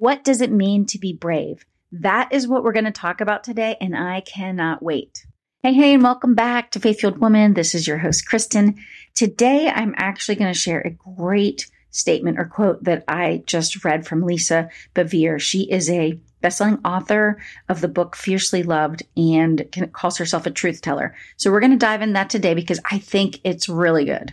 What does it mean to be brave? That is what we're going to talk about today, and I cannot wait. Hey, hey, and welcome back to Faith Fueled Woman. This is your host, Kristin. Today, I'm actually going to share a great statement or quote that I just read from Lisa Bevere. She is a bestselling author of the book Fiercely Loved and calls herself a truth teller. So we're going to dive in that today because I think it's really good.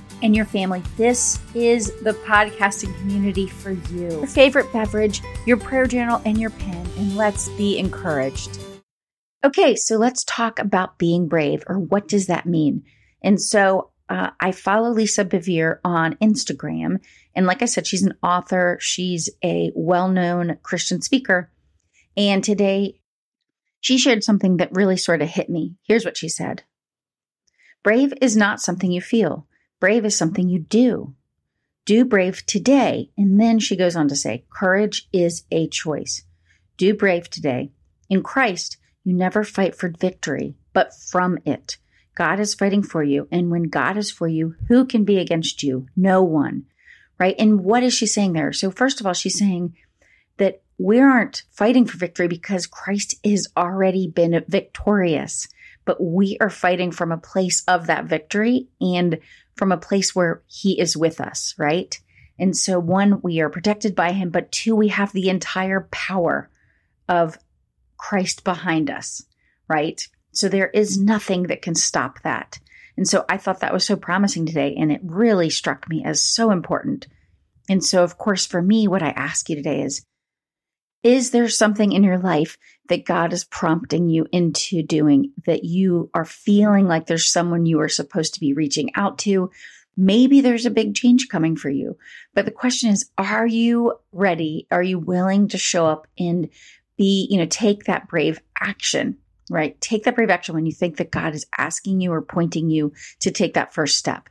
and your family, this is the podcasting community for you. Your favorite beverage, your prayer journal, and your pen, and let's be encouraged. Okay, so let's talk about being brave, or what does that mean? And so uh, I follow Lisa Bevere on Instagram. And like I said, she's an author, she's a well known Christian speaker. And today she shared something that really sort of hit me. Here's what she said Brave is not something you feel, Brave is something you do. Do brave today. And then she goes on to say, courage is a choice. Do brave today. In Christ, you never fight for victory, but from it. God is fighting for you. And when God is for you, who can be against you? No one. Right? And what is she saying there? So, first of all, she's saying that we aren't fighting for victory because Christ has already been victorious, but we are fighting from a place of that victory and from a place where he is with us, right? And so, one, we are protected by him, but two, we have the entire power of Christ behind us, right? So, there is nothing that can stop that. And so, I thought that was so promising today, and it really struck me as so important. And so, of course, for me, what I ask you today is Is there something in your life that God is prompting you into doing, that you are feeling like there's someone you are supposed to be reaching out to. Maybe there's a big change coming for you. But the question is, are you ready? Are you willing to show up and be, you know, take that brave action, right? Take that brave action when you think that God is asking you or pointing you to take that first step.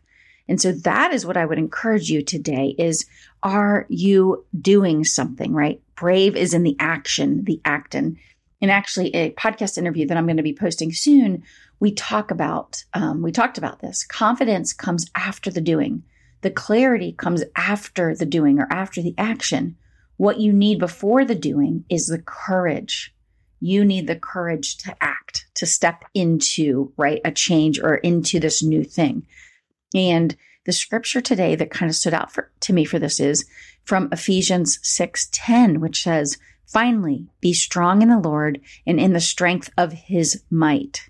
And so that is what I would encourage you today is are you doing something, right? Brave is in the action, the actin in actually a podcast interview that I'm going to be posting soon, we talk about um, we talked about this. Confidence comes after the doing. The clarity comes after the doing or after the action. What you need before the doing is the courage. You need the courage to act, to step into right a change or into this new thing. And the scripture today that kind of stood out for, to me for this is from Ephesians 6:10, which says, Finally, be strong in the Lord and in the strength of his might.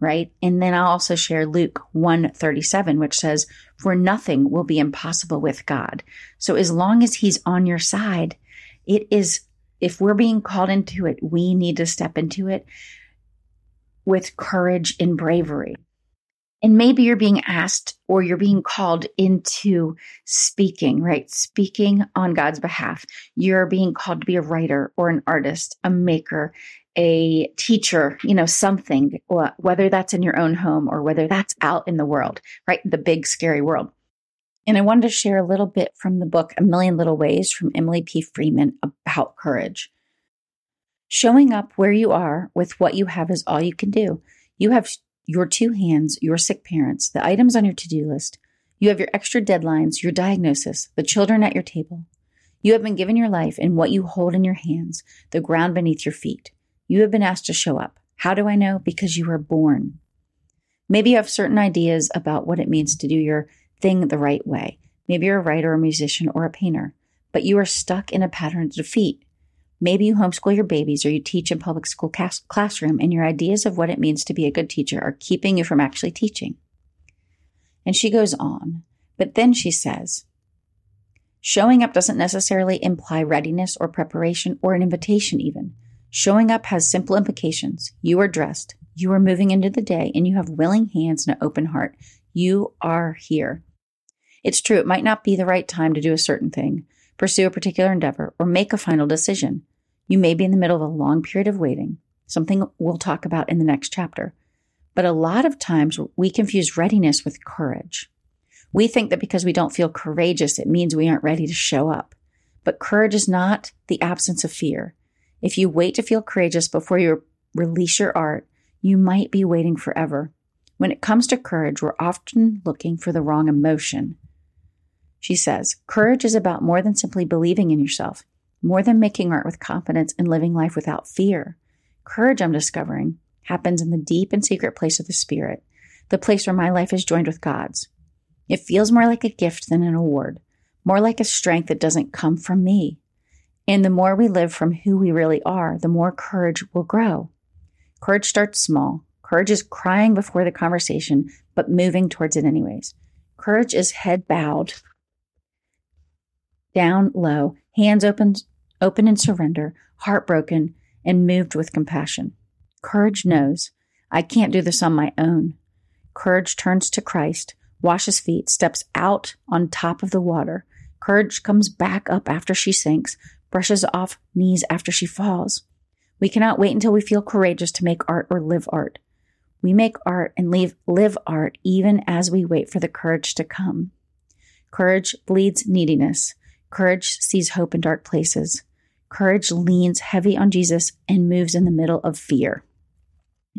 Right? And then I'll also share Luke 137, which says, For nothing will be impossible with God. So as long as he's on your side, it is, if we're being called into it, we need to step into it with courage and bravery. And maybe you're being asked or you're being called into speaking, right? Speaking on God's behalf. You're being called to be a writer or an artist, a maker, a teacher, you know, something, whether that's in your own home or whether that's out in the world, right? The big, scary world. And I wanted to share a little bit from the book, A Million Little Ways from Emily P. Freeman about courage. Showing up where you are with what you have is all you can do. You have your two hands, your sick parents, the items on your to do list. You have your extra deadlines, your diagnosis, the children at your table. You have been given your life and what you hold in your hands, the ground beneath your feet. You have been asked to show up. How do I know? Because you were born. Maybe you have certain ideas about what it means to do your thing the right way. Maybe you're a writer, a musician, or a painter, but you are stuck in a pattern of defeat. Maybe you homeschool your babies or you teach in public school class- classroom and your ideas of what it means to be a good teacher are keeping you from actually teaching. And she goes on, but then she says, showing up doesn't necessarily imply readiness or preparation or an invitation even. Showing up has simple implications. You are dressed, you are moving into the day, and you have willing hands and an open heart. You are here. It's true, it might not be the right time to do a certain thing, pursue a particular endeavor, or make a final decision. You may be in the middle of a long period of waiting, something we'll talk about in the next chapter. But a lot of times we confuse readiness with courage. We think that because we don't feel courageous, it means we aren't ready to show up. But courage is not the absence of fear. If you wait to feel courageous before you release your art, you might be waiting forever. When it comes to courage, we're often looking for the wrong emotion. She says, Courage is about more than simply believing in yourself, more than making art with confidence and living life without fear. Courage, I'm discovering, happens in the deep and secret place of the Spirit, the place where my life is joined with God's. It feels more like a gift than an award, more like a strength that doesn't come from me. And the more we live from who we really are, the more courage will grow. Courage starts small. Courage is crying before the conversation, but moving towards it anyways. Courage is head bowed, down low, hands open, open in surrender, heartbroken, and moved with compassion. Courage knows, I can't do this on my own. Courage turns to Christ, washes feet, steps out on top of the water. Courage comes back up after she sinks, brushes off knees after she falls. We cannot wait until we feel courageous to make art or live art. We make art and leave, live art even as we wait for the courage to come. Courage bleeds neediness. Courage sees hope in dark places. Courage leans heavy on Jesus and moves in the middle of fear.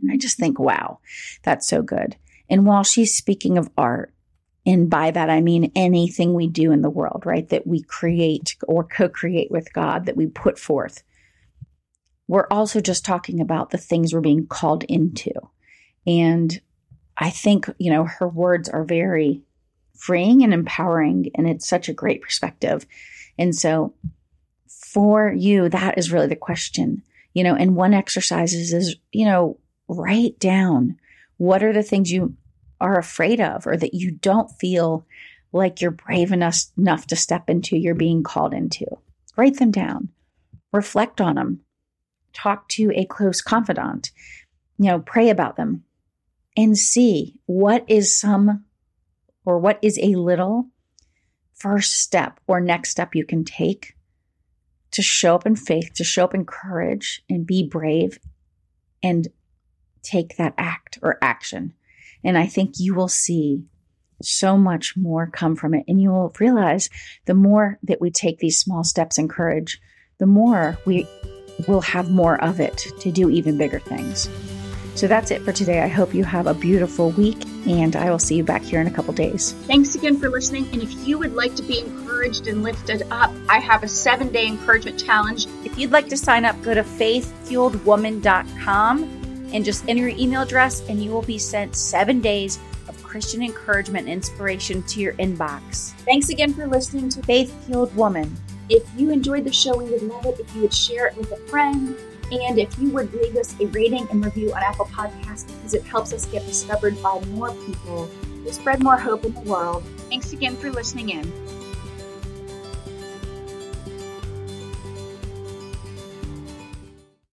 And I just think, wow, that's so good. And while she's speaking of art, and by that I mean anything we do in the world, right? That we create or co create with God, that we put forth. We're also just talking about the things we're being called into. And I think, you know, her words are very freeing and empowering, and it's such a great perspective. And so for you, that is really the question, you know, and one exercise is, is you know, write down what are the things you are afraid of or that you don't feel like you're brave enough, enough to step into, you're being called into. Write them down, reflect on them, talk to a close confidant, you know, pray about them and see what is some or what is a little first step or next step you can take to show up in faith, to show up in courage and be brave and take that act or action. And I think you will see so much more come from it. And you will realize the more that we take these small steps in courage, the more we will have more of it to do even bigger things. So that's it for today. I hope you have a beautiful week, and I will see you back here in a couple days. Thanks again for listening. And if you would like to be encouraged and lifted up, I have a seven day encouragement challenge. If you'd like to sign up, go to faithfueledwoman.com and just enter your email address, and you will be sent seven days of Christian encouragement and inspiration to your inbox. Thanks again for listening to Faith Fueled Woman. If you enjoyed the show, we would love it if you would share it with a friend and if you would leave us a rating and review on Apple Podcasts because it helps us get discovered by more people to spread more hope in the world. Thanks again for listening in.